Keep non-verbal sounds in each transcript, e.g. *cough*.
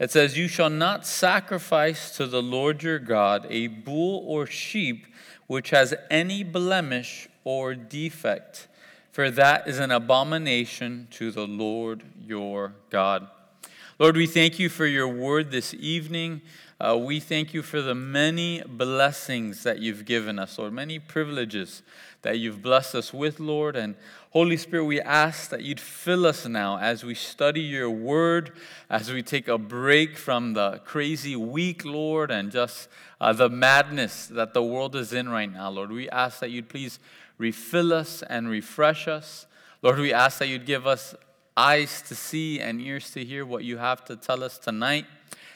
It says, You shall not sacrifice to the Lord your God a bull or sheep which has any blemish or defect, for that is an abomination to the Lord your God. Lord, we thank you for your word this evening. Uh, we thank you for the many blessings that you've given us, Lord, many privileges that you've blessed us with, Lord. And Holy Spirit, we ask that you'd fill us now as we study your word, as we take a break from the crazy week, Lord, and just uh, the madness that the world is in right now, Lord. We ask that you'd please refill us and refresh us. Lord, we ask that you'd give us eyes to see and ears to hear what you have to tell us tonight.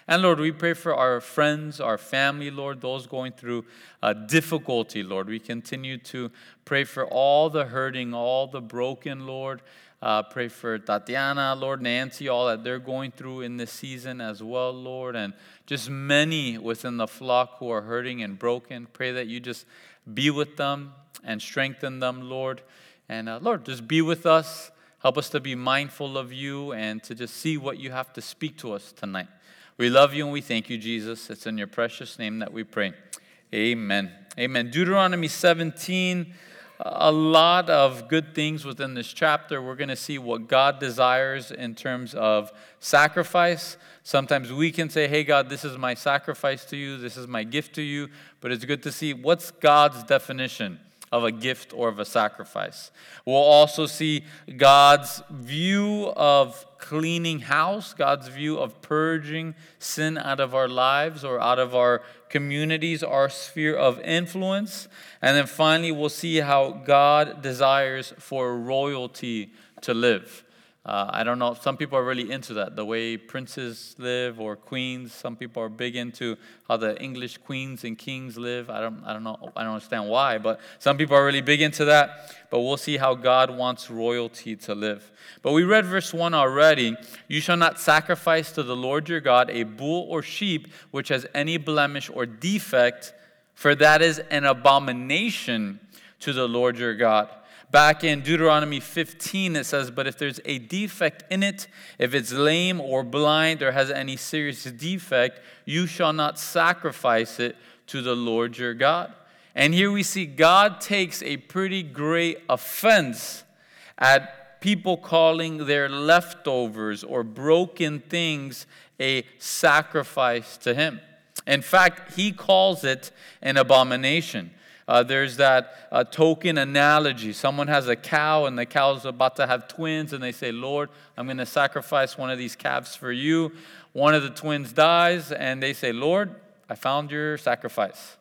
And Lord, we pray for our friends, our family, Lord, those going through uh, difficulty, Lord. We continue to pray for all the hurting, all the broken, Lord. Uh, pray for Tatiana, Lord, Nancy, all that they're going through in this season as well, Lord. And just many within the flock who are hurting and broken. Pray that you just be with them and strengthen them, Lord. And uh, Lord, just be with us. Help us to be mindful of you and to just see what you have to speak to us tonight. We love you and we thank you, Jesus. It's in your precious name that we pray. Amen. Amen. Deuteronomy 17, a lot of good things within this chapter. We're going to see what God desires in terms of sacrifice. Sometimes we can say, Hey, God, this is my sacrifice to you, this is my gift to you, but it's good to see what's God's definition of a gift or of a sacrifice. We'll also see God's view of cleaning house, God's view of purging sin out of our lives or out of our communities, our sphere of influence. And then finally, we'll see how God desires for royalty to live. Uh, I don't know. Some people are really into that, the way princes live or queens. Some people are big into how the English queens and kings live. I don't, I don't know. I don't understand why, but some people are really big into that. But we'll see how God wants royalty to live. But we read verse 1 already. You shall not sacrifice to the Lord your God a bull or sheep which has any blemish or defect, for that is an abomination to the Lord your God. Back in Deuteronomy 15, it says, But if there's a defect in it, if it's lame or blind or has any serious defect, you shall not sacrifice it to the Lord your God. And here we see God takes a pretty great offense at people calling their leftovers or broken things a sacrifice to Him. In fact, He calls it an abomination. Uh, there's that uh, token analogy. Someone has a cow, and the cow's about to have twins, and they say, Lord, I'm going to sacrifice one of these calves for you. One of the twins dies, and they say, Lord, I found your sacrifice.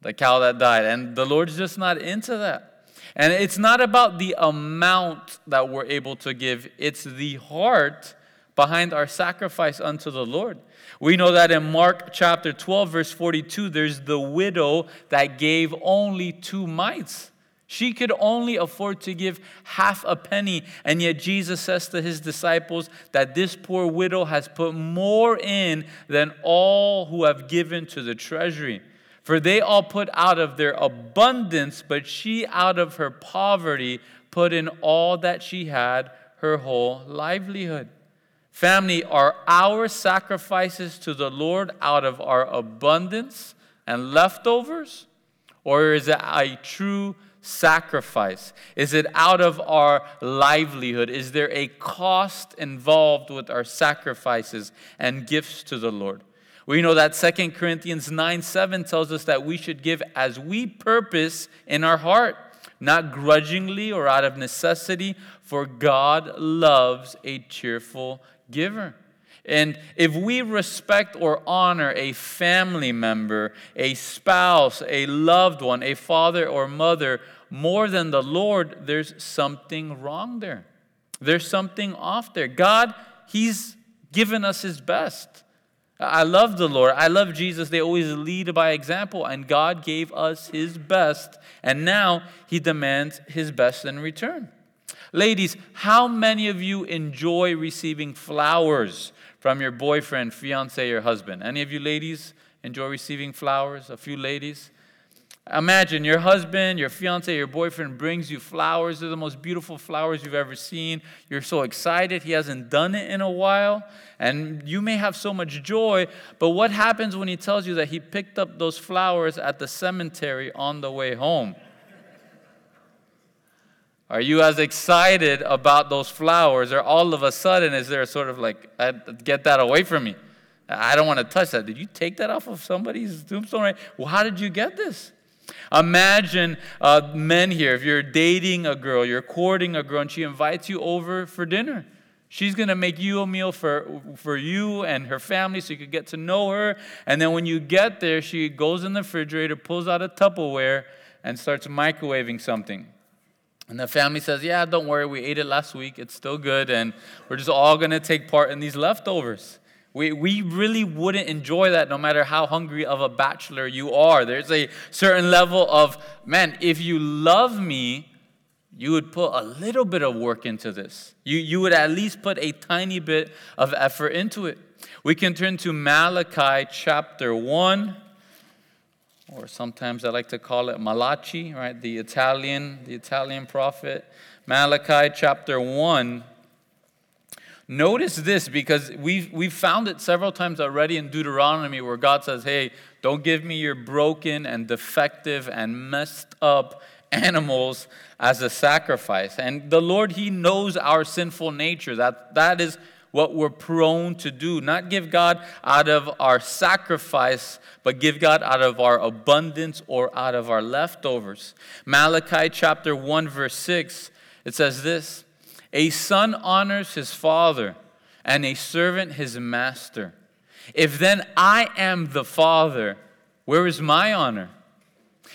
The cow that died. And the Lord's just not into that. And it's not about the amount that we're able to give, it's the heart behind our sacrifice unto the Lord. We know that in Mark chapter 12, verse 42, there's the widow that gave only two mites. She could only afford to give half a penny. And yet Jesus says to his disciples that this poor widow has put more in than all who have given to the treasury. For they all put out of their abundance, but she out of her poverty put in all that she had, her whole livelihood. Family, are our sacrifices to the Lord out of our abundance and leftovers? Or is it a true sacrifice? Is it out of our livelihood? Is there a cost involved with our sacrifices and gifts to the Lord? We know that 2 Corinthians 9 7 tells us that we should give as we purpose in our heart, not grudgingly or out of necessity, for God loves a cheerful giver. And if we respect or honor a family member, a spouse, a loved one, a father or mother more than the Lord, there's something wrong there. There's something off there. God, He's given us His best. I love the Lord. I love Jesus. They always lead by example, and God gave us His best, and now He demands His best in return. Ladies, how many of you enjoy receiving flowers from your boyfriend, fiance, or husband? Any of you ladies enjoy receiving flowers? A few ladies? Imagine your husband, your fiance, your boyfriend brings you flowers. They're the most beautiful flowers you've ever seen. You're so excited. He hasn't done it in a while. And you may have so much joy. But what happens when he tells you that he picked up those flowers at the cemetery on the way home? Are you as excited about those flowers, or all of a sudden is there a sort of like, get that away from me? I don't want to touch that. Did you take that off of somebody's tombstone? Right? Well, how did you get this? Imagine uh, men here, if you're dating a girl, you're courting a girl, and she invites you over for dinner. She's going to make you a meal for, for you and her family so you could get to know her. And then when you get there, she goes in the refrigerator, pulls out a Tupperware, and starts microwaving something. And the family says, Yeah, don't worry, we ate it last week. It's still good. And we're just all going to take part in these leftovers. We, we really wouldn't enjoy that no matter how hungry of a bachelor you are. There's a certain level of, man, if you love me, you would put a little bit of work into this. You, you would at least put a tiny bit of effort into it. We can turn to Malachi chapter 1 or sometimes I like to call it Malachi, right? The Italian, the Italian prophet. Malachi chapter 1. Notice this because we've, we've found it several times already in Deuteronomy where God says, Hey, don't give me your broken and defective and messed up animals as a sacrifice. And the Lord, He knows our sinful nature. That, that is what we're prone to do. Not give God out of our sacrifice, but give God out of our abundance or out of our leftovers. Malachi chapter 1, verse 6, it says this A son honors his father, and a servant his master. If then I am the father, where is my honor?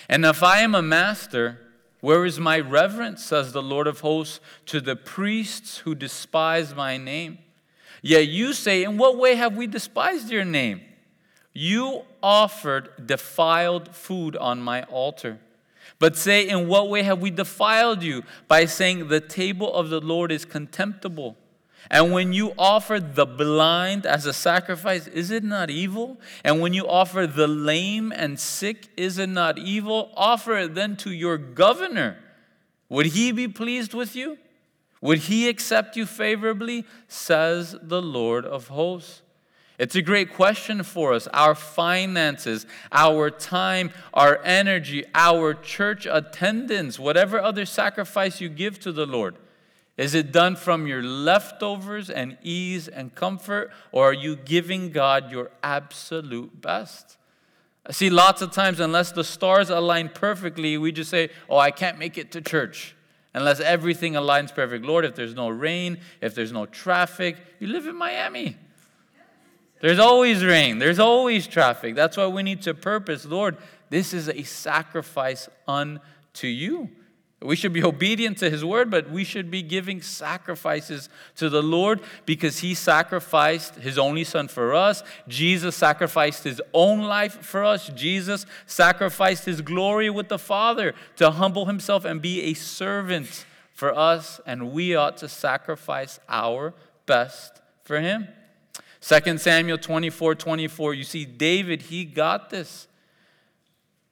And if I am a master, where is my reverence, says the Lord of hosts, to the priests who despise my name? Yet you say, In what way have we despised your name? You offered defiled food on my altar. But say, In what way have we defiled you? By saying, The table of the Lord is contemptible. And when you offer the blind as a sacrifice, is it not evil? And when you offer the lame and sick, is it not evil? Offer it then to your governor. Would he be pleased with you? Would he accept you favorably? Says the Lord of hosts. It's a great question for us. Our finances, our time, our energy, our church attendance, whatever other sacrifice you give to the Lord, is it done from your leftovers and ease and comfort, or are you giving God your absolute best? See lots of times, unless the stars align perfectly, we just say, Oh, I can't make it to church unless everything aligns perfect. Lord, if there's no rain, if there's no traffic, you live in Miami. There's always rain, there's always traffic. That's why we need to purpose, Lord, this is a sacrifice unto you. We should be obedient to his word, but we should be giving sacrifices to the Lord because he sacrificed his only son for us. Jesus sacrificed his own life for us. Jesus sacrificed his glory with the Father to humble himself and be a servant for us, and we ought to sacrifice our best for him. 2 Samuel 24 24, you see, David, he got this.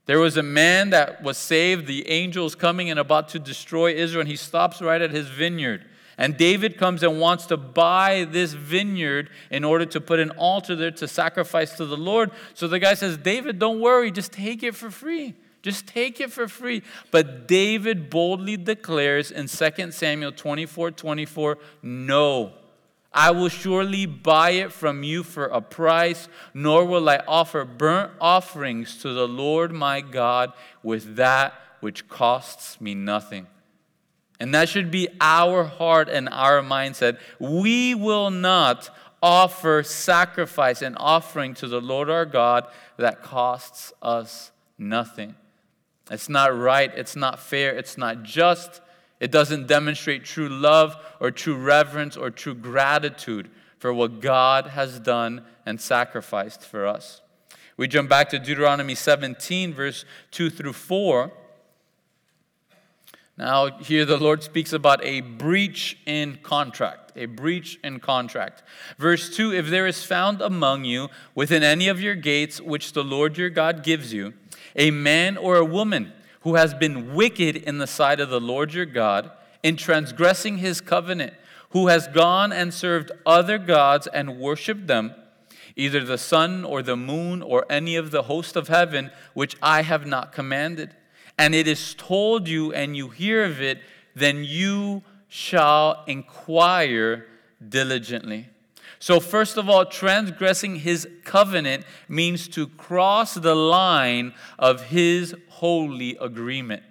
There was a man that was saved, the angels coming and about to destroy Israel, and he stops right at his vineyard. And David comes and wants to buy this vineyard in order to put an altar there to sacrifice to the Lord. So the guy says, David, don't worry, just take it for free. Just take it for free. But David boldly declares in 2 Samuel 24 24, no. I will surely buy it from you for a price, nor will I offer burnt offerings to the Lord my God with that which costs me nothing. And that should be our heart and our mindset. We will not offer sacrifice and offering to the Lord our God that costs us nothing. It's not right, it's not fair, it's not just, it doesn't demonstrate true love or true reverence or true gratitude for what God has done and sacrificed for us. We jump back to Deuteronomy 17, verse 2 through 4. Now, here the Lord speaks about a breach in contract. a breach in contract. Verse 2 If there is found among you within any of your gates which the Lord your God gives you, a man or a woman who has been wicked in the sight of the Lord your God, in transgressing his covenant, who has gone and served other gods and worshiped them, either the sun or the moon or any of the host of heaven, which I have not commanded, and it is told you and you hear of it, then you shall inquire diligently. So, first of all, transgressing his covenant means to cross the line of his holy agreement.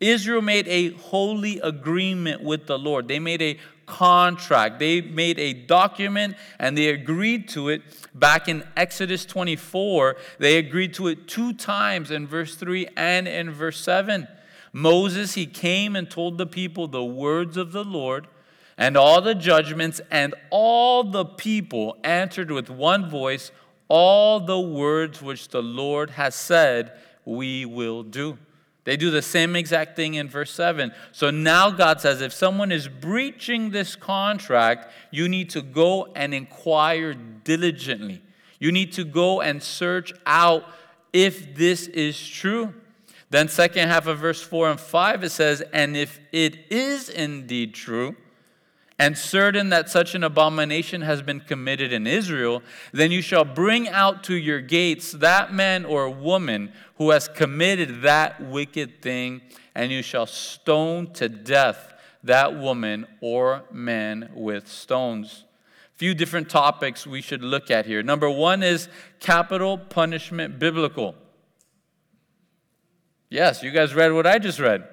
Israel made a holy agreement with the Lord. They made a contract. They made a document and they agreed to it back in Exodus 24. They agreed to it two times in verse 3 and in verse 7. Moses, he came and told the people the words of the Lord and all the judgments, and all the people answered with one voice, All the words which the Lord has said, we will do. They do the same exact thing in verse 7. So now God says if someone is breaching this contract, you need to go and inquire diligently. You need to go and search out if this is true. Then, second half of verse 4 and 5, it says, And if it is indeed true, and certain that such an abomination has been committed in Israel, then you shall bring out to your gates that man or woman who has committed that wicked thing, and you shall stone to death that woman or man with stones. Few different topics we should look at here. Number one is capital punishment biblical. Yes, you guys read what I just read.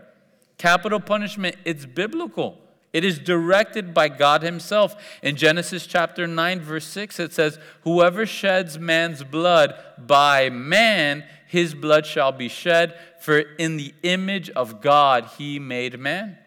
Capital punishment, it's biblical. It is directed by God Himself. In Genesis chapter 9, verse 6, it says, Whoever sheds man's blood by man, his blood shall be shed, for in the image of God he made man.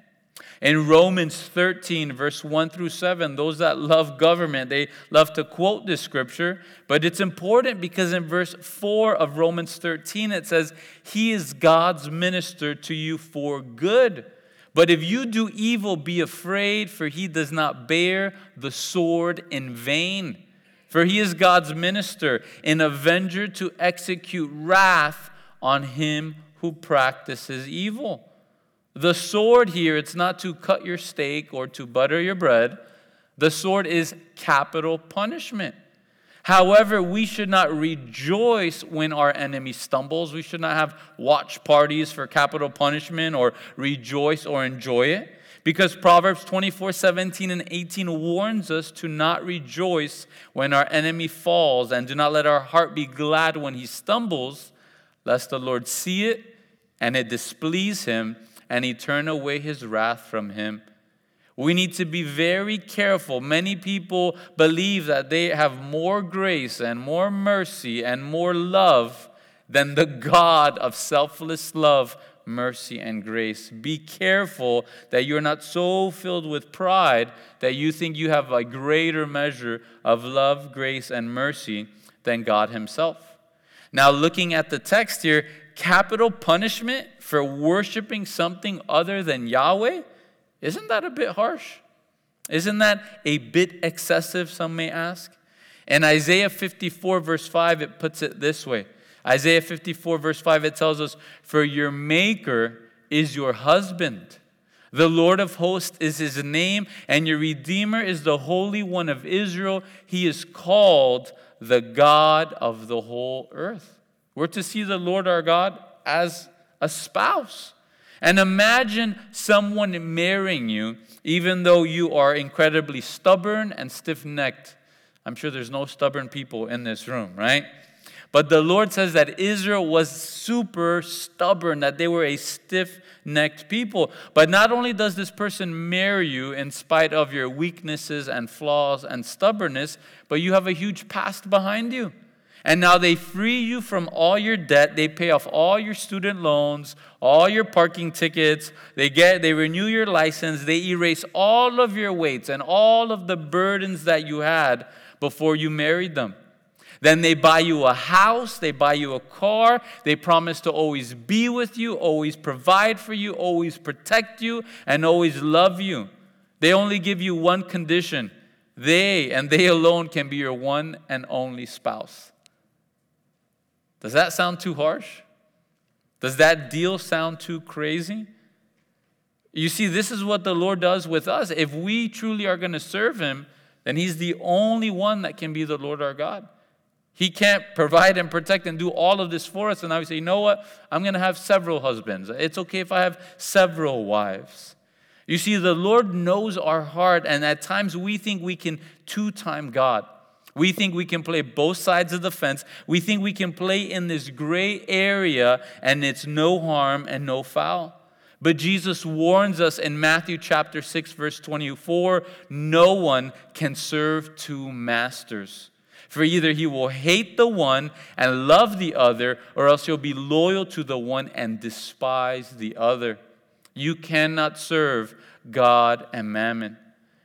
In Romans 13, verse 1 through 7, those that love government, they love to quote this scripture, but it's important because in verse 4 of Romans 13, it says, He is God's minister to you for good but if you do evil, be afraid, for he does not bear the sword in vain. For he is God's minister, an avenger to execute wrath on him who practices evil. The sword here, it's not to cut your steak or to butter your bread. The sword is capital punishment. However, we should not rejoice when our enemy stumbles. We should not have watch parties for capital punishment or rejoice or enjoy it. Because Proverbs 24, 17, and 18 warns us to not rejoice when our enemy falls and do not let our heart be glad when he stumbles, lest the Lord see it and it displease him and he turn away his wrath from him we need to be very careful. Many people believe that they have more grace and more mercy and more love than the God of selfless love, mercy, and grace. Be careful that you're not so filled with pride that you think you have a greater measure of love, grace, and mercy than God Himself. Now, looking at the text here, capital punishment for worshiping something other than Yahweh isn't that a bit harsh? Isn't that a bit excessive, some may ask? In Isaiah 54, verse 5, it puts it this way Isaiah 54, verse 5, it tells us, For your maker is your husband. The Lord of hosts is his name, and your Redeemer is the Holy One of Israel. He is called the God of the whole earth. We're to see the Lord our God as a spouse. And imagine someone marrying you, even though you are incredibly stubborn and stiff necked. I'm sure there's no stubborn people in this room, right? But the Lord says that Israel was super stubborn, that they were a stiff necked people. But not only does this person marry you in spite of your weaknesses and flaws and stubbornness, but you have a huge past behind you. And now they free you from all your debt. They pay off all your student loans, all your parking tickets. They get they renew your license. They erase all of your weights and all of the burdens that you had before you married them. Then they buy you a house, they buy you a car, they promise to always be with you, always provide for you, always protect you, and always love you. They only give you one condition they and they alone can be your one and only spouse. Does that sound too harsh? Does that deal sound too crazy? You see, this is what the Lord does with us. If we truly are going to serve Him, then He's the only one that can be the Lord our God. He can't provide and protect and do all of this for us. And now we say, you know what? I'm going to have several husbands. It's okay if I have several wives. You see, the Lord knows our heart, and at times we think we can two time God. We think we can play both sides of the fence. We think we can play in this gray area, and it's no harm and no foul. But Jesus warns us in Matthew chapter 6, verse 24 no one can serve two masters. For either he will hate the one and love the other, or else he'll be loyal to the one and despise the other. You cannot serve God and mammon.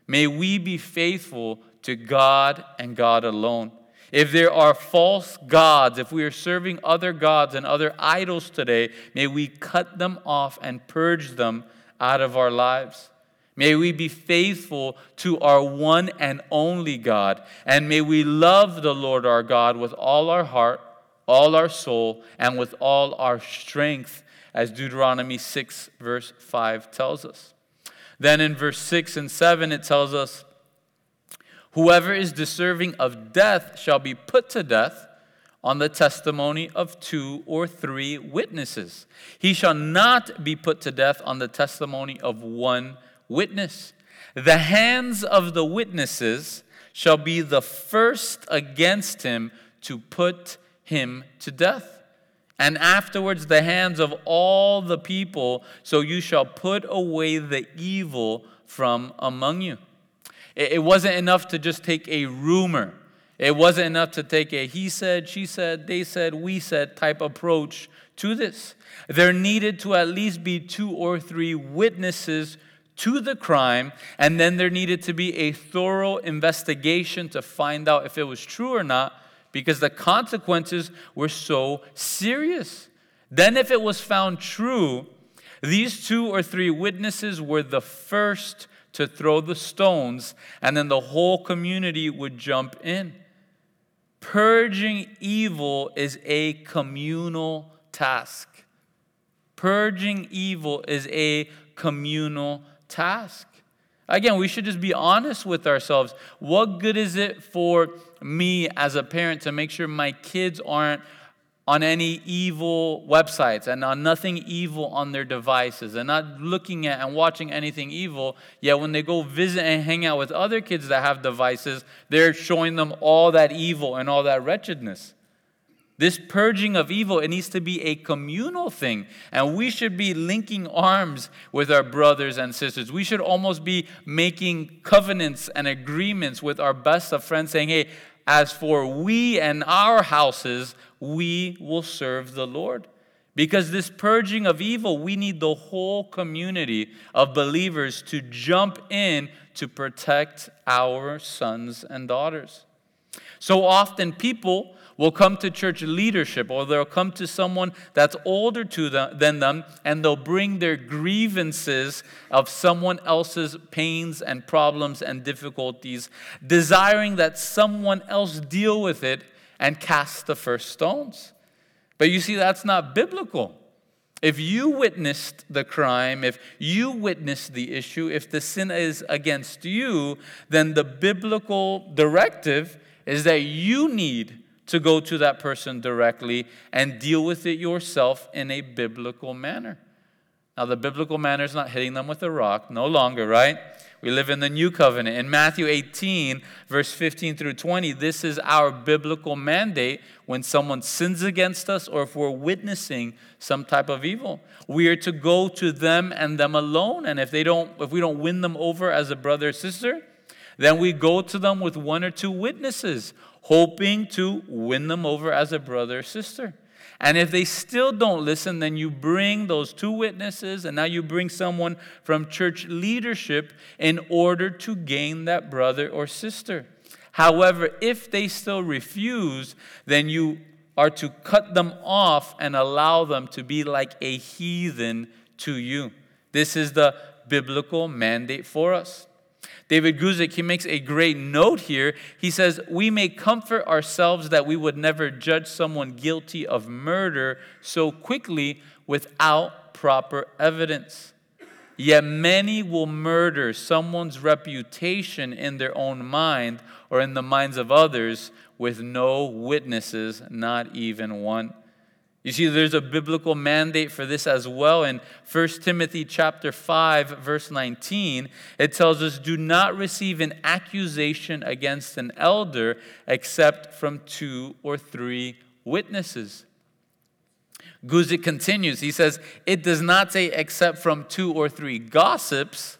May we be faithful to God and God alone. If there are false gods, if we are serving other gods and other idols today, may we cut them off and purge them out of our lives. May we be faithful to our one and only God. And may we love the Lord our God with all our heart, all our soul, and with all our strength as Deuteronomy 6, verse 5 tells us. Then in verse 6 and 7, it tells us, Whoever is deserving of death shall be put to death on the testimony of two or three witnesses. He shall not be put to death on the testimony of one witness. The hands of the witnesses shall be the first against him to put him to death and afterwards the hands of all the people, so you shall put away the evil from among you. It wasn't enough to just take a rumor. It wasn't enough to take a he said, she said, they said, we said type approach to this. There needed to at least be two or three witnesses to the crime, and then there needed to be a thorough investigation to find out if it was true or not because the consequences were so serious. Then, if it was found true, these two or three witnesses were the first to throw the stones, and then the whole community would jump in. Purging evil is a communal task. Purging evil is a communal task. Again, we should just be honest with ourselves. What good is it for me as a parent to make sure my kids aren't on any evil websites and on nothing evil on their devices and not looking at and watching anything evil. Yet when they go visit and hang out with other kids that have devices, they're showing them all that evil and all that wretchedness. This purging of evil, it needs to be a communal thing. And we should be linking arms with our brothers and sisters. We should almost be making covenants and agreements with our best of friends, saying, hey, as for we and our houses, we will serve the Lord. Because this purging of evil, we need the whole community of believers to jump in to protect our sons and daughters. So often, people will come to church leadership or they'll come to someone that's older to them, than them and they'll bring their grievances of someone else's pains and problems and difficulties, desiring that someone else deal with it and cast the first stones. But you see, that's not biblical. If you witnessed the crime, if you witnessed the issue, if the sin is against you, then the biblical directive is that you need to go to that person directly and deal with it yourself in a biblical manner. Now, the biblical manner is not hitting them with a rock, no longer, right? We live in the new covenant. In Matthew 18, verse 15 through 20, this is our biblical mandate when someone sins against us or if we're witnessing some type of evil. We are to go to them and them alone. And if they don't, if we don't win them over as a brother or sister, then we go to them with one or two witnesses hoping to win them over as a brother or sister. And if they still don't listen, then you bring those two witnesses, and now you bring someone from church leadership in order to gain that brother or sister. However, if they still refuse, then you are to cut them off and allow them to be like a heathen to you. This is the biblical mandate for us. David Guzik, he makes a great note here. He says, We may comfort ourselves that we would never judge someone guilty of murder so quickly without proper evidence. Yet many will murder someone's reputation in their own mind or in the minds of others with no witnesses, not even one. You see, there's a biblical mandate for this as well. In 1 Timothy chapter 5, verse 19, it tells us, Do not receive an accusation against an elder except from two or three witnesses. Guzik continues. He says, It does not say except from two or three gossips,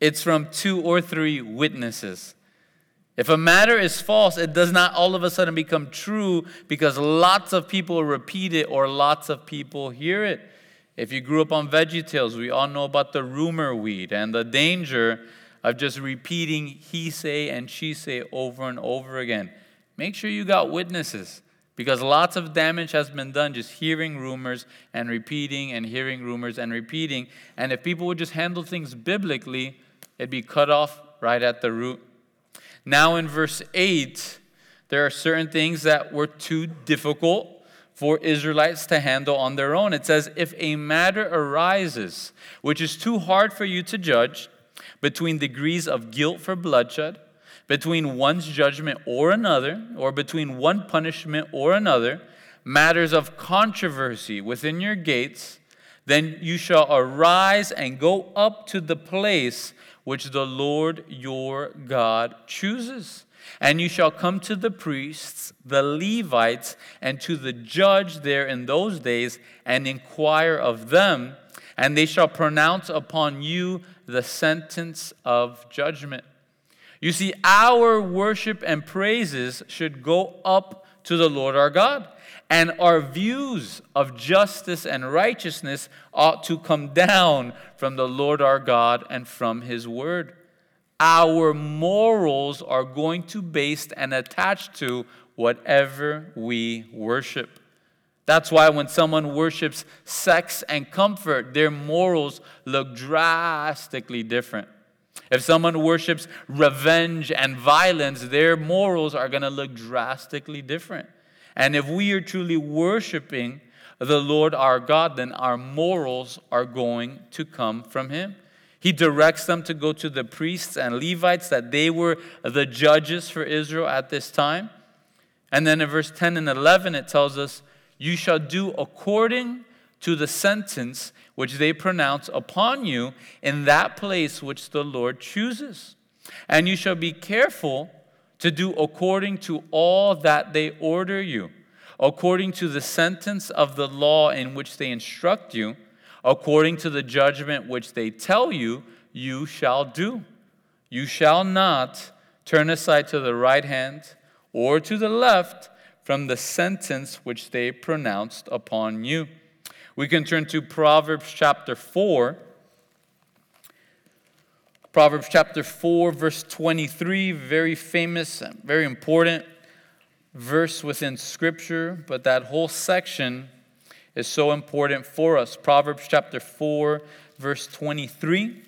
it's from two or three witnesses. If a matter is false, it does not all of a sudden become true because lots of people repeat it or lots of people hear it. If you grew up on Veggie Tales, we all know about the rumor weed and the danger of just repeating he say and she say over and over again. Make sure you got witnesses because lots of damage has been done just hearing rumors and repeating and hearing rumors and repeating. And if people would just handle things biblically, it'd be cut off right at the root. Now, in verse 8, there are certain things that were too difficult for Israelites to handle on their own. It says, If a matter arises which is too hard for you to judge between degrees of guilt for bloodshed, between one's judgment or another, or between one punishment or another, matters of controversy within your gates, then you shall arise and go up to the place which the Lord your God chooses. And you shall come to the priests, the Levites, and to the judge there in those days, and inquire of them, and they shall pronounce upon you the sentence of judgment. You see, our worship and praises should go up to the Lord our God and our views of justice and righteousness ought to come down from the Lord our God and from his word. Our morals are going to based and attached to whatever we worship. That's why when someone worships sex and comfort, their morals look drastically different. If someone worships revenge and violence, their morals are going to look drastically different. And if we are truly worshiping the Lord our God, then our morals are going to come from Him. He directs them to go to the priests and Levites, that they were the judges for Israel at this time. And then in verse 10 and 11, it tells us, You shall do according to the sentence which they pronounce upon you in that place which the Lord chooses. And you shall be careful to do according to all that they order you, according to the sentence of the law in which they instruct you, according to the judgment which they tell you, you shall do. You shall not turn aside to the right hand or to the left from the sentence which they pronounced upon you. We can turn to Proverbs chapter 4 Proverbs chapter 4, verse 23, very famous, very important verse within Scripture, but that whole section is so important for us. Proverbs chapter 4, verse 23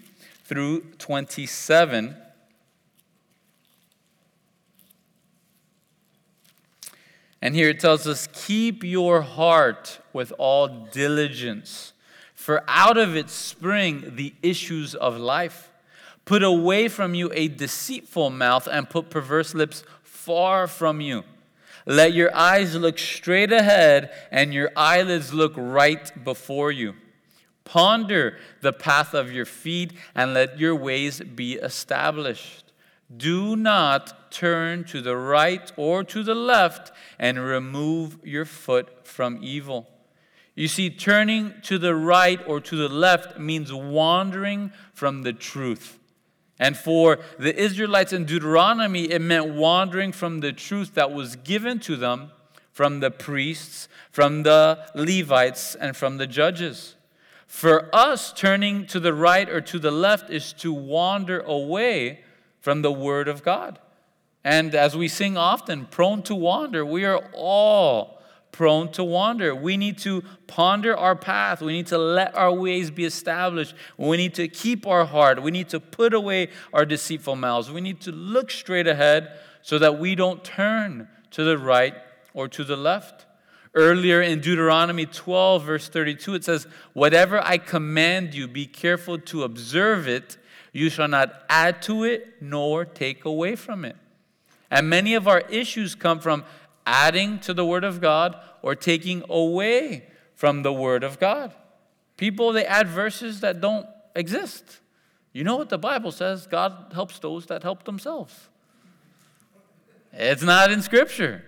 through 27. And here it tells us, Keep your heart with all diligence, for out of it spring the issues of life. Put away from you a deceitful mouth and put perverse lips far from you. Let your eyes look straight ahead and your eyelids look right before you. Ponder the path of your feet and let your ways be established. Do not turn to the right or to the left and remove your foot from evil. You see, turning to the right or to the left means wandering from the truth. And for the Israelites in Deuteronomy, it meant wandering from the truth that was given to them from the priests, from the Levites, and from the judges. For us, turning to the right or to the left is to wander away from the Word of God. And as we sing often, prone to wander, we are all prone to wander. We need to ponder our path. We need to let our ways be established. We need to keep our heart. We need to put away our deceitful mouths. We need to look straight ahead so that we don't turn to the right or to the left. Earlier in Deuteronomy 12, verse 32, it says, Whatever I command you, be careful to observe it. You shall not add to it nor take away from it. And many of our issues come from adding to the Word of God or taking away from the Word of God. People, they add verses that don't exist. You know what the Bible says? God helps those that help themselves. It's not in Scripture.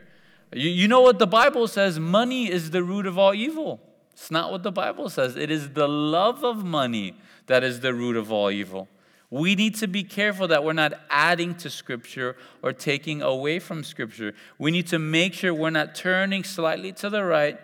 You, you know what the Bible says? Money is the root of all evil. It's not what the Bible says. It is the love of money that is the root of all evil. We need to be careful that we're not adding to Scripture or taking away from Scripture. We need to make sure we're not turning slightly to the right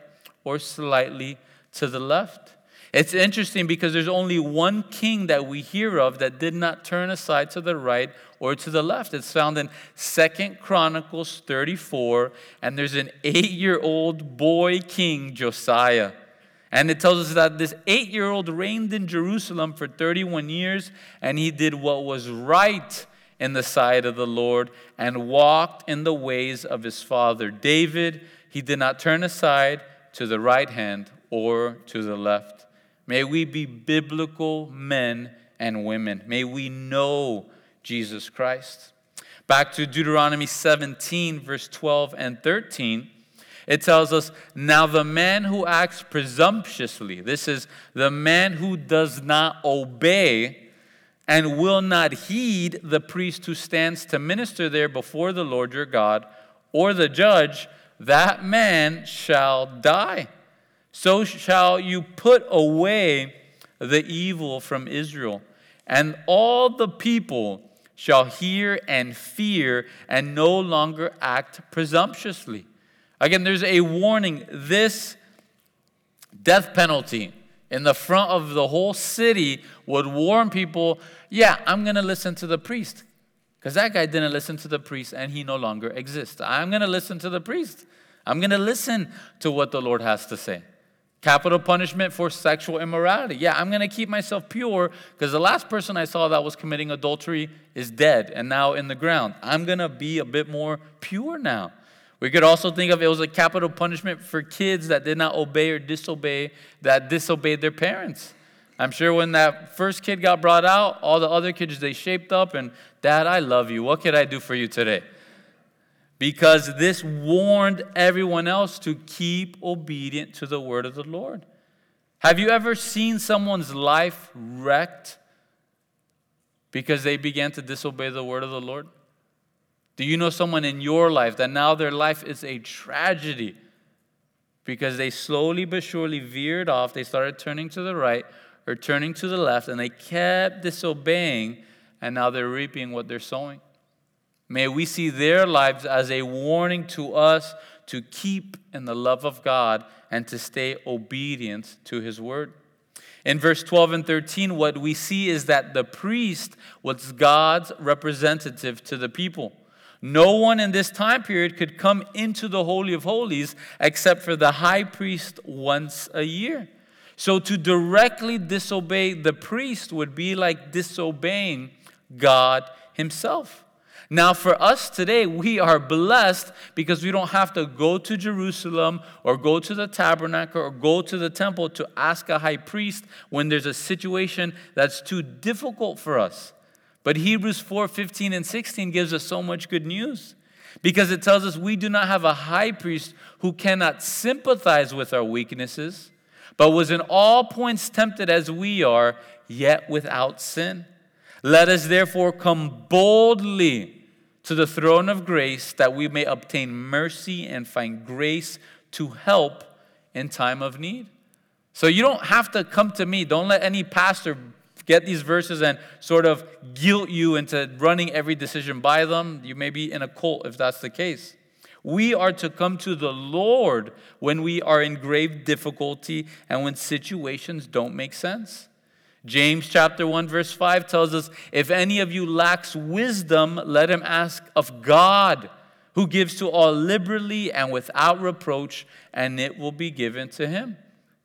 or slightly to the left. It's interesting because there's only one king that we hear of that did not turn aside to the right or to the left. It's found in Second Chronicles 34, and there's an eight year old boy king, Josiah. And it tells us that this eight year old reigned in Jerusalem for 31 years, and he did what was right in the sight of the Lord and walked in the ways of his father David. He did not turn aside to the right hand or to the left. May we be biblical men and women. May we know Jesus Christ. Back to Deuteronomy 17, verse 12 and 13. It tells us, Now the man who acts presumptuously, this is the man who does not obey and will not heed the priest who stands to minister there before the Lord your God or the judge, that man shall die. So shall you put away the evil from Israel, and all the people shall hear and fear and no longer act presumptuously. Again, there's a warning. This death penalty in the front of the whole city would warn people yeah, I'm going to listen to the priest. Because that guy didn't listen to the priest and he no longer exists. I'm going to listen to the priest. I'm going to listen to what the Lord has to say. Capital punishment for sexual immorality. Yeah, I'm going to keep myself pure because the last person I saw that was committing adultery is dead and now in the ground. I'm going to be a bit more pure now. We could also think of it was a capital punishment for kids that did not obey or disobey, that disobeyed their parents. I'm sure when that first kid got brought out, all the other kids they shaped up and, Dad, I love you. What could I do for you today? Because this warned everyone else to keep obedient to the word of the Lord. Have you ever seen someone's life wrecked because they began to disobey the word of the Lord? Do you know someone in your life that now their life is a tragedy because they slowly but surely veered off? They started turning to the right or turning to the left and they kept disobeying, and now they're reaping what they're sowing. May we see their lives as a warning to us to keep in the love of God and to stay obedient to His word. In verse 12 and 13, what we see is that the priest was God's representative to the people. No one in this time period could come into the Holy of Holies except for the high priest once a year. So to directly disobey the priest would be like disobeying God Himself. Now, for us today, we are blessed because we don't have to go to Jerusalem or go to the tabernacle or go to the temple to ask a high priest when there's a situation that's too difficult for us. But Hebrews 4 15 and 16 gives us so much good news because it tells us we do not have a high priest who cannot sympathize with our weaknesses, but was in all points tempted as we are, yet without sin. Let us therefore come boldly to the throne of grace that we may obtain mercy and find grace to help in time of need. So you don't have to come to me. Don't let any pastor get these verses and sort of guilt you into running every decision by them. You may be in a cult if that's the case. We are to come to the Lord when we are in grave difficulty and when situations don't make sense. James chapter 1 verse 5 tells us if any of you lacks wisdom let him ask of God who gives to all liberally and without reproach, and it will be given to him.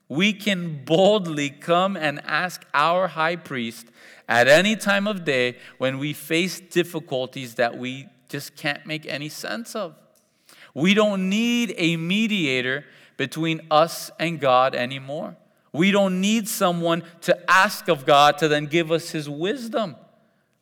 We can boldly come and ask our high priest at any time of day when we face difficulties that we just can't make any sense of. We don't need a mediator between us and God anymore. We don't need someone to ask of God to then give us his wisdom.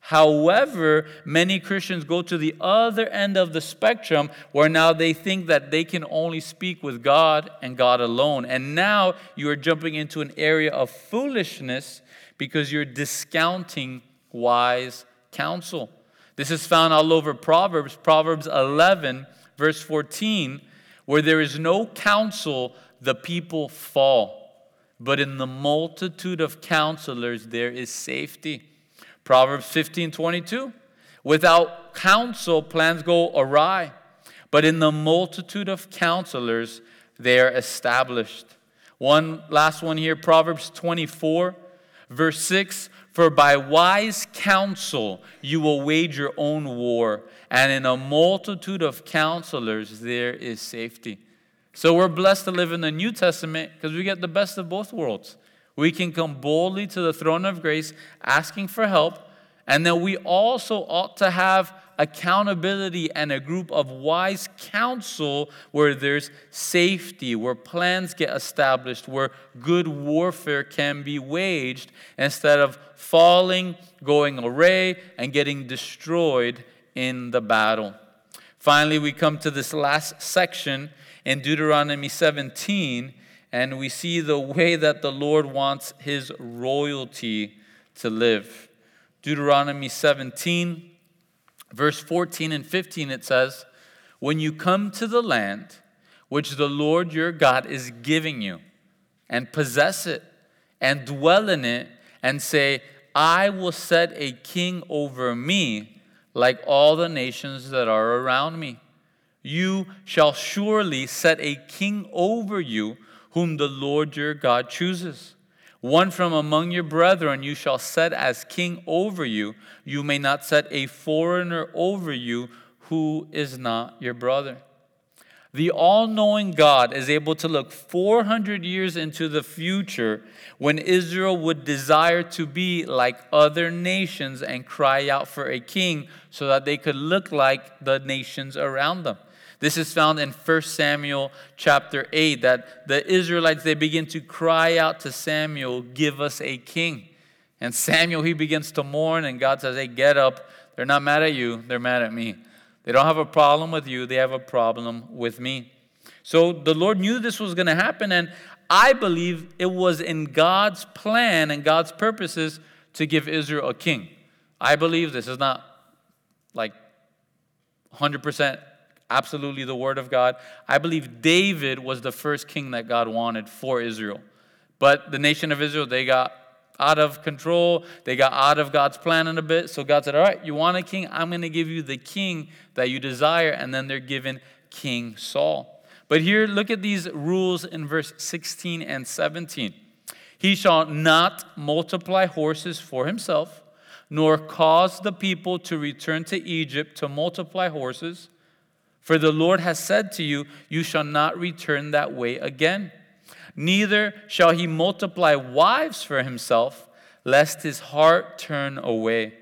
However, many Christians go to the other end of the spectrum where now they think that they can only speak with God and God alone. And now you are jumping into an area of foolishness because you're discounting wise counsel. This is found all over Proverbs, Proverbs 11, verse 14, where there is no counsel, the people fall. But in the multitude of counselors, there is safety. Proverbs 15 22. Without counsel, plans go awry, but in the multitude of counselors, they are established. One last one here Proverbs 24, verse 6 For by wise counsel you will wage your own war, and in a multitude of counselors there is safety. So we're blessed to live in the New Testament because we get the best of both worlds. We can come boldly to the throne of grace asking for help, and then we also ought to have accountability and a group of wise counsel where there's safety, where plans get established, where good warfare can be waged instead of falling, going array, and getting destroyed in the battle. Finally, we come to this last section in Deuteronomy 17 and we see the way that the Lord wants his royalty to live. Deuteronomy 17, verse 14 and 15, it says, When you come to the land which the Lord your God is giving you, and possess it, and dwell in it, and say, I will set a king over me like all the nations that are around me. You shall surely set a king over you whom the Lord your God chooses. One from among your brethren you shall set as king over you. You may not set a foreigner over you who is not your brother. The all knowing God is able to look 400 years into the future when Israel would desire to be like other nations and cry out for a king so that they could look like the nations around them. This is found in 1 Samuel chapter 8 that the Israelites they begin to cry out to Samuel, "Give us a king." And Samuel he begins to mourn and God says, "Hey, get up. They're not mad at you, they're mad at me. They don't have a problem with you, they have a problem with me." So the Lord knew this was going to happen and I believe it was in God's plan and God's purposes to give Israel a king. I believe this is not like 100% absolutely the word of God. I believe David was the first king that God wanted for Israel. But the nation of Israel, they got out of control. They got out of God's plan in a bit. So God said, All right, you want a king? I'm going to give you the king that you desire. And then they're given King Saul. But here, look at these rules in verse 16 and 17. He shall not multiply horses for himself, nor cause the people to return to Egypt to multiply horses for the Lord has said to you, You shall not return that way again. Neither shall he multiply wives for himself, lest his heart turn away.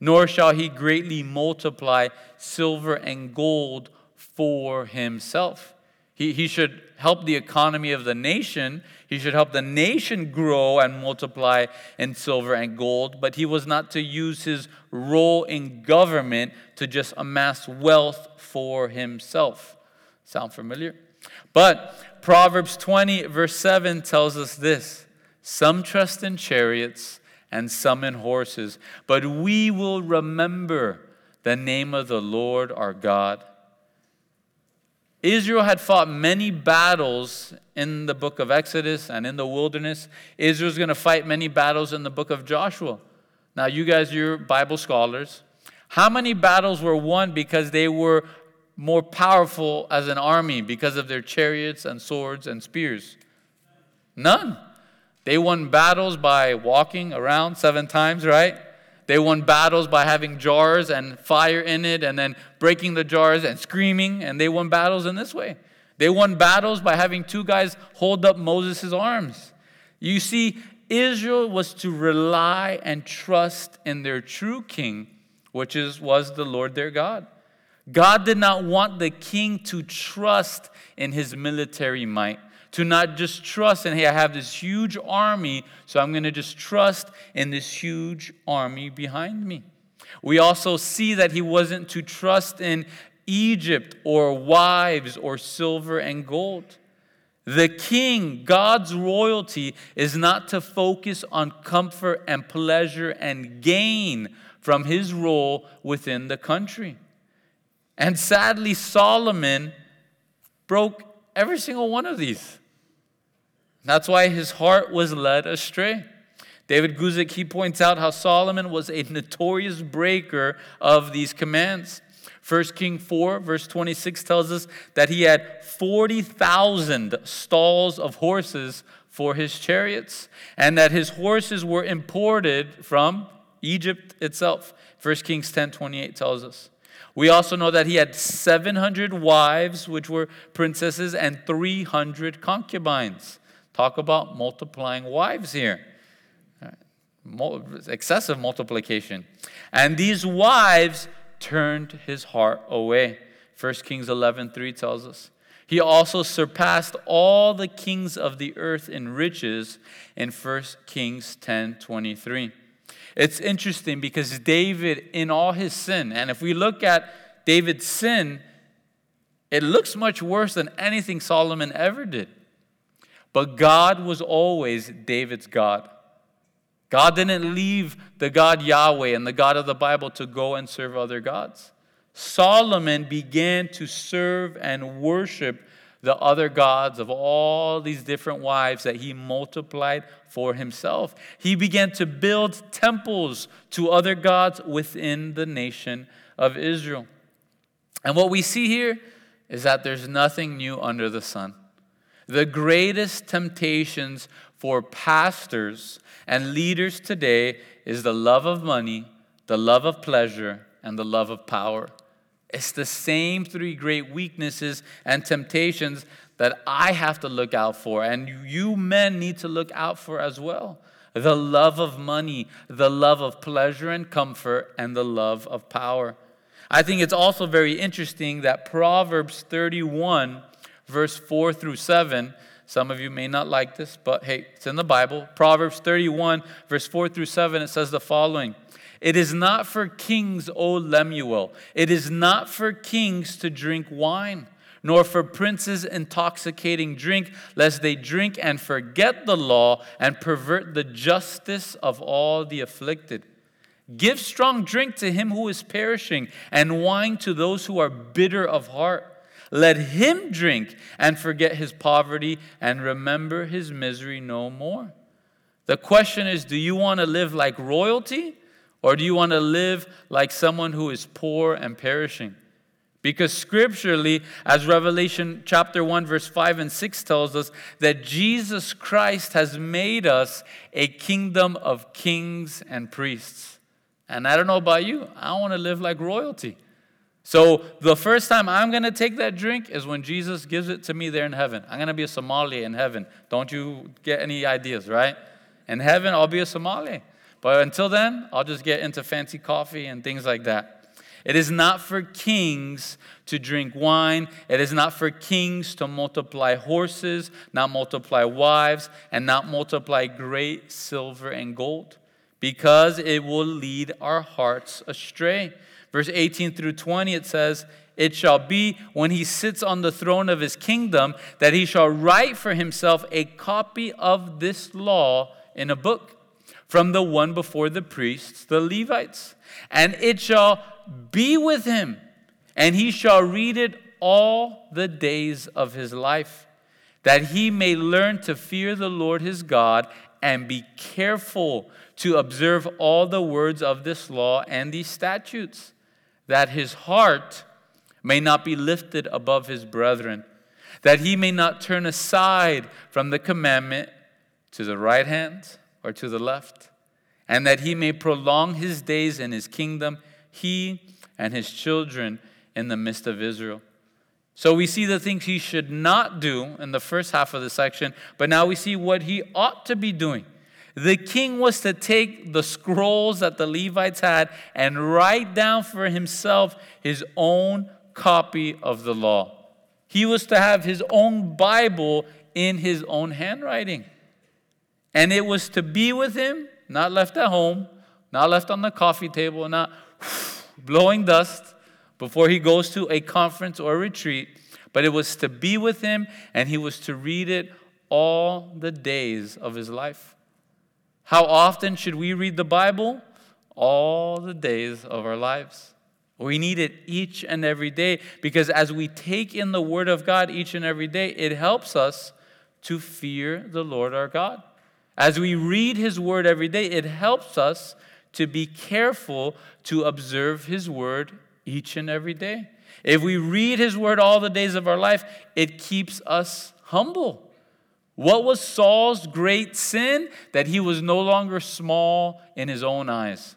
Nor shall he greatly multiply silver and gold for himself. He, he should help the economy of the nation. He should help the nation grow and multiply in silver and gold, but he was not to use his role in government to just amass wealth for himself. Sound familiar? But Proverbs 20, verse 7 tells us this Some trust in chariots and some in horses, but we will remember the name of the Lord our God. Israel had fought many battles in the book of Exodus and in the wilderness. Israel's going to fight many battles in the book of Joshua. Now, you guys, you're Bible scholars. How many battles were won because they were more powerful as an army because of their chariots and swords and spears? None. They won battles by walking around seven times, right? They won battles by having jars and fire in it and then breaking the jars and screaming, and they won battles in this way. They won battles by having two guys hold up Moses' arms. You see, Israel was to rely and trust in their true king, which is, was the Lord their God. God did not want the king to trust in his military might, to not just trust and hey, I have this huge army, so I'm going to just trust in this huge army behind me. We also see that he wasn't to trust in Egypt or wives or silver and gold. The king, God's royalty, is not to focus on comfort and pleasure and gain from his role within the country. And sadly, Solomon broke every single one of these. That's why his heart was led astray. David Guzik, he points out how Solomon was a notorious breaker of these commands. 1 King 4, verse 26 tells us that he had 40,000 stalls of horses for his chariots, and that his horses were imported from Egypt itself. 1 Kings 10 28 tells us. We also know that he had 700 wives, which were princesses, and 300 concubines. Talk about multiplying wives here. Excessive multiplication. And these wives turned his heart away. 1 Kings 11 3 tells us. He also surpassed all the kings of the earth in riches in 1 Kings 10 23. It's interesting because David, in all his sin, and if we look at David's sin, it looks much worse than anything Solomon ever did. But God was always David's God. God didn't leave the God Yahweh and the God of the Bible to go and serve other gods. Solomon began to serve and worship the other gods of all these different wives that he multiplied for himself. He began to build temples to other gods within the nation of Israel. And what we see here is that there's nothing new under the sun. The greatest temptations for pastors and leaders today is the love of money, the love of pleasure, and the love of power. It's the same three great weaknesses and temptations that I have to look out for, and you men need to look out for as well. The love of money, the love of pleasure and comfort, and the love of power. I think it's also very interesting that Proverbs 31, verse 4 through 7, some of you may not like this, but hey, it's in the Bible. Proverbs 31, verse 4 through 7, it says the following It is not for kings, O Lemuel, it is not for kings to drink wine, nor for princes intoxicating drink, lest they drink and forget the law and pervert the justice of all the afflicted. Give strong drink to him who is perishing, and wine to those who are bitter of heart. Let him drink and forget his poverty and remember his misery no more. The question is do you want to live like royalty or do you want to live like someone who is poor and perishing? Because scripturally, as Revelation chapter 1, verse 5 and 6 tells us, that Jesus Christ has made us a kingdom of kings and priests. And I don't know about you, I want to live like royalty. So the first time I'm going to take that drink is when Jesus gives it to me there in heaven. I'm going to be a sommelier in heaven. Don't you get any ideas, right? In heaven, I'll be a sommelier. But until then, I'll just get into fancy coffee and things like that. It is not for kings to drink wine. It is not for kings to multiply horses, not multiply wives, and not multiply great silver and gold, because it will lead our hearts astray. Verse 18 through 20, it says, It shall be when he sits on the throne of his kingdom that he shall write for himself a copy of this law in a book from the one before the priests, the Levites. And it shall be with him, and he shall read it all the days of his life, that he may learn to fear the Lord his God and be careful to observe all the words of this law and these statutes that his heart may not be lifted above his brethren, that he may not turn aside from the commandment to the right hand or to the left. and that he may prolong his days in his kingdom, he and his children in the midst of Israel. So we see the things he should not do in the first half of the section, but now we see what he ought to be doing. The king was to take the scrolls that the Levites had and write down for himself his own copy of the law. He was to have his own Bible in his own handwriting. And it was to be with him, not left at home, not left on the coffee table, not *sighs* blowing dust before he goes to a conference or a retreat, but it was to be with him and he was to read it all the days of his life. How often should we read the Bible? All the days of our lives. We need it each and every day because as we take in the Word of God each and every day, it helps us to fear the Lord our God. As we read His Word every day, it helps us to be careful to observe His Word each and every day. If we read His Word all the days of our life, it keeps us humble. What was Saul's great sin? That he was no longer small in his own eyes.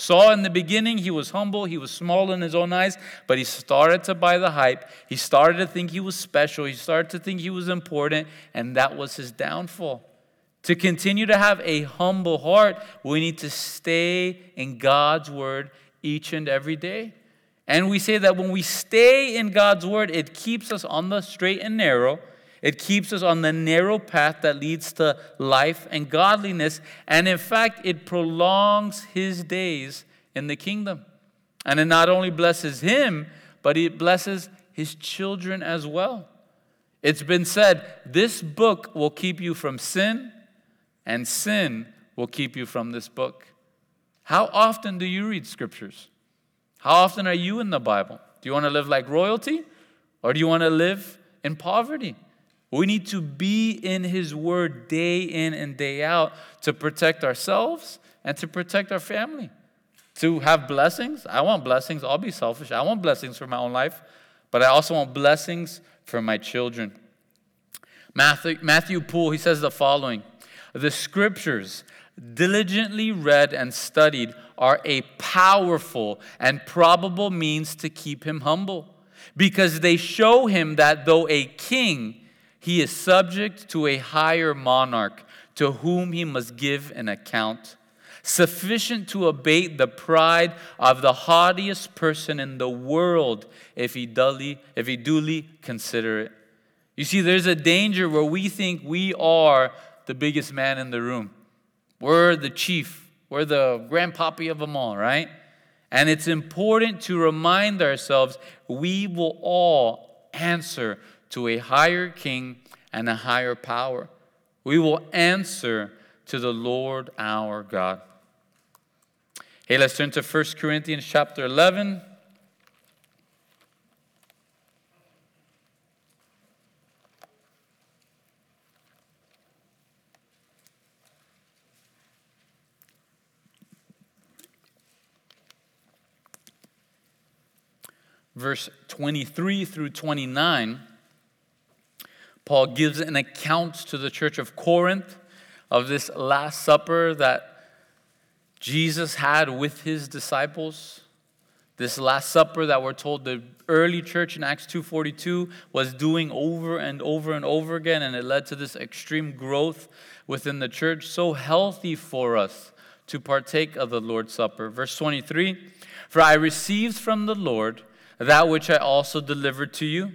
Saul, in the beginning, he was humble, he was small in his own eyes, but he started to buy the hype. He started to think he was special, he started to think he was important, and that was his downfall. To continue to have a humble heart, we need to stay in God's word each and every day. And we say that when we stay in God's word, it keeps us on the straight and narrow. It keeps us on the narrow path that leads to life and godliness. And in fact, it prolongs his days in the kingdom. And it not only blesses him, but it blesses his children as well. It's been said this book will keep you from sin, and sin will keep you from this book. How often do you read scriptures? How often are you in the Bible? Do you want to live like royalty or do you want to live in poverty? We need to be in His Word day in and day out to protect ourselves and to protect our family. To have blessings. I want blessings. I'll be selfish. I want blessings for my own life, but I also want blessings for my children. Matthew, Matthew Poole, he says the following the scriptures, diligently read and studied, are a powerful and probable means to keep him humble because they show him that though a king, he is subject to a higher monarch to whom he must give an account, sufficient to abate the pride of the haughtiest person in the world if he duly, if he duly consider it. You see, there's a danger where we think we are the biggest man in the room. We're the chief. We're the grandpappy of them all, right? And it's important to remind ourselves we will all answer to a higher king and a higher power. We will answer to the Lord our God. Hey, let's turn to 1 Corinthians chapter 11. verse 23 through 29, Paul gives an account to the church of Corinth of this Last Supper that Jesus had with his disciples. This Last Supper that we're told the early church in Acts 2:42 was doing over and over and over again and it led to this extreme growth within the church so healthy for us to partake of the Lord's Supper. Verse 23, "For I received from the Lord that which I also delivered to you,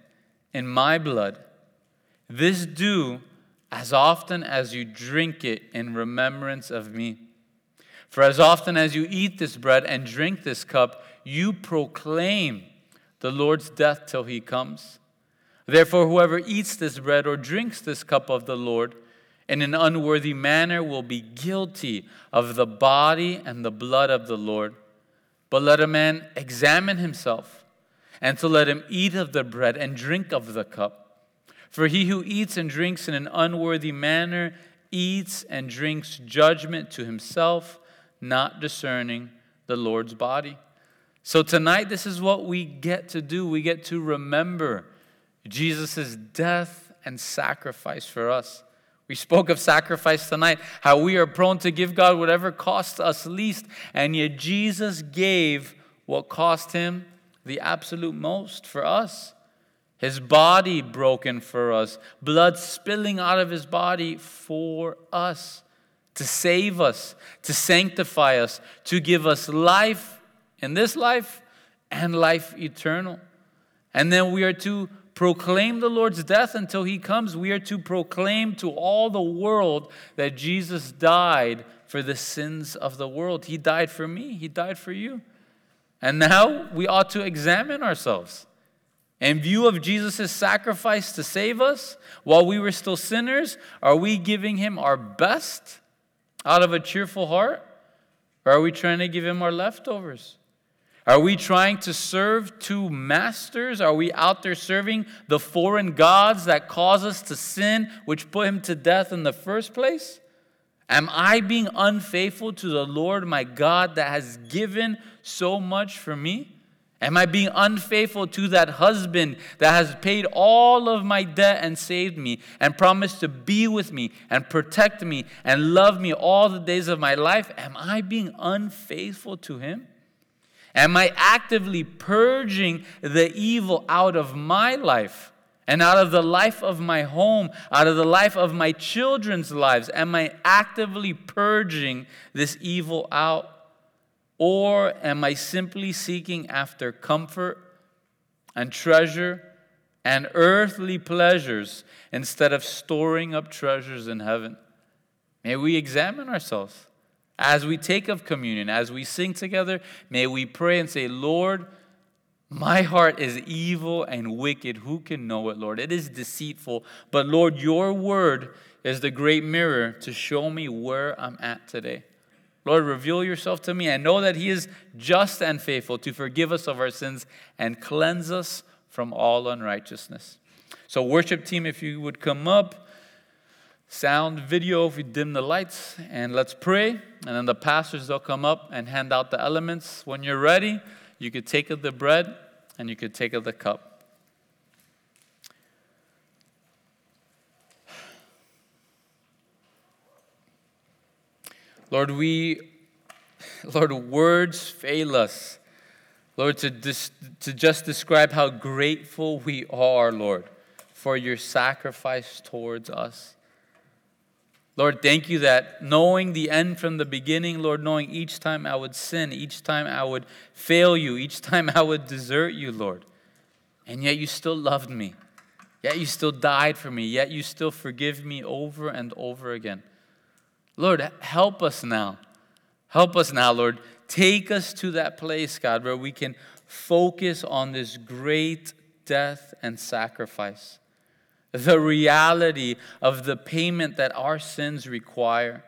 in my blood. This do as often as you drink it in remembrance of me. For as often as you eat this bread and drink this cup, you proclaim the Lord's death till he comes. Therefore, whoever eats this bread or drinks this cup of the Lord in an unworthy manner will be guilty of the body and the blood of the Lord. But let a man examine himself, and to let him eat of the bread and drink of the cup. For he who eats and drinks in an unworthy manner eats and drinks judgment to himself, not discerning the Lord's body. So tonight, this is what we get to do. We get to remember Jesus' death and sacrifice for us. We spoke of sacrifice tonight, how we are prone to give God whatever costs us least, and yet Jesus gave what cost him the absolute most for us. His body broken for us, blood spilling out of his body for us, to save us, to sanctify us, to give us life in this life and life eternal. And then we are to proclaim the Lord's death until he comes. We are to proclaim to all the world that Jesus died for the sins of the world. He died for me, he died for you. And now we ought to examine ourselves. In view of Jesus' sacrifice to save us while we were still sinners, are we giving him our best out of a cheerful heart? Or are we trying to give him our leftovers? Are we trying to serve two masters? Are we out there serving the foreign gods that cause us to sin, which put him to death in the first place? Am I being unfaithful to the Lord my God that has given so much for me? Am I being unfaithful to that husband that has paid all of my debt and saved me and promised to be with me and protect me and love me all the days of my life? Am I being unfaithful to him? Am I actively purging the evil out of my life and out of the life of my home, out of the life of my children's lives? Am I actively purging this evil out? Or am I simply seeking after comfort and treasure and earthly pleasures instead of storing up treasures in heaven? May we examine ourselves. As we take of communion, as we sing together, may we pray and say, Lord, my heart is evil and wicked. Who can know it, Lord? It is deceitful. But Lord, your word is the great mirror to show me where I'm at today. Lord, reveal yourself to me and know that He is just and faithful to forgive us of our sins and cleanse us from all unrighteousness. So, worship team, if you would come up sound video if we dim the lights and let's pray and then the pastors they'll come up and hand out the elements when you're ready you could take of the bread and you could take of the cup. Lord we *laughs* lord words fail us. Lord to, dis, to just describe how grateful we are lord for your sacrifice towards us Lord, thank you that knowing the end from the beginning, Lord, knowing each time I would sin, each time I would fail you, each *laughs* time I would desert you, Lord, and yet you still loved me. Yet you still died for me. Yet you still forgive me over and over again. Lord, help us now. Help us now, Lord. Take us to that place, God, where we can focus on this great death and sacrifice the reality of the payment that our sins require,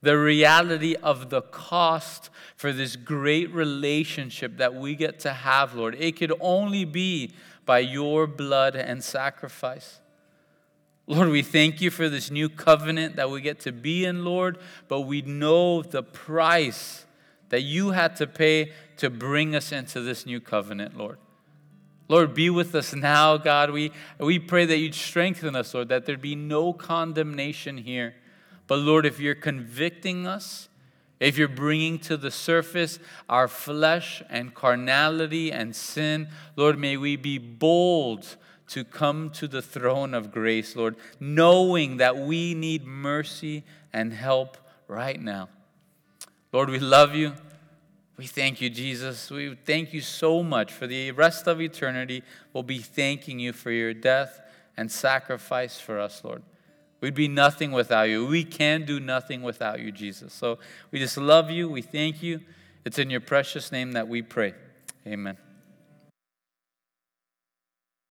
the reality of the cost for this great relationship that we get to have, Lord. It could only be by your blood and sacrifice. Lord, we thank you for this new covenant that we get to be in, Lord, but we know the price that you had to pay to bring us into this new covenant, Lord. Lord, be with us now, God. We, we pray that you'd strengthen us, Lord, that there'd be no condemnation here. But Lord, if you're convicting us, if you're bringing to the surface our flesh and carnality and sin, Lord, may we be bold to come to the throne of grace, Lord, knowing that we need mercy and help right now. Lord, we love you. We thank you, Jesus. We thank you so much for the rest of eternity. We'll be thanking you for your death and sacrifice for us, Lord. We'd be nothing without you. We can do nothing without you, Jesus. So we just love you. We thank you. It's in your precious name that we pray. Amen.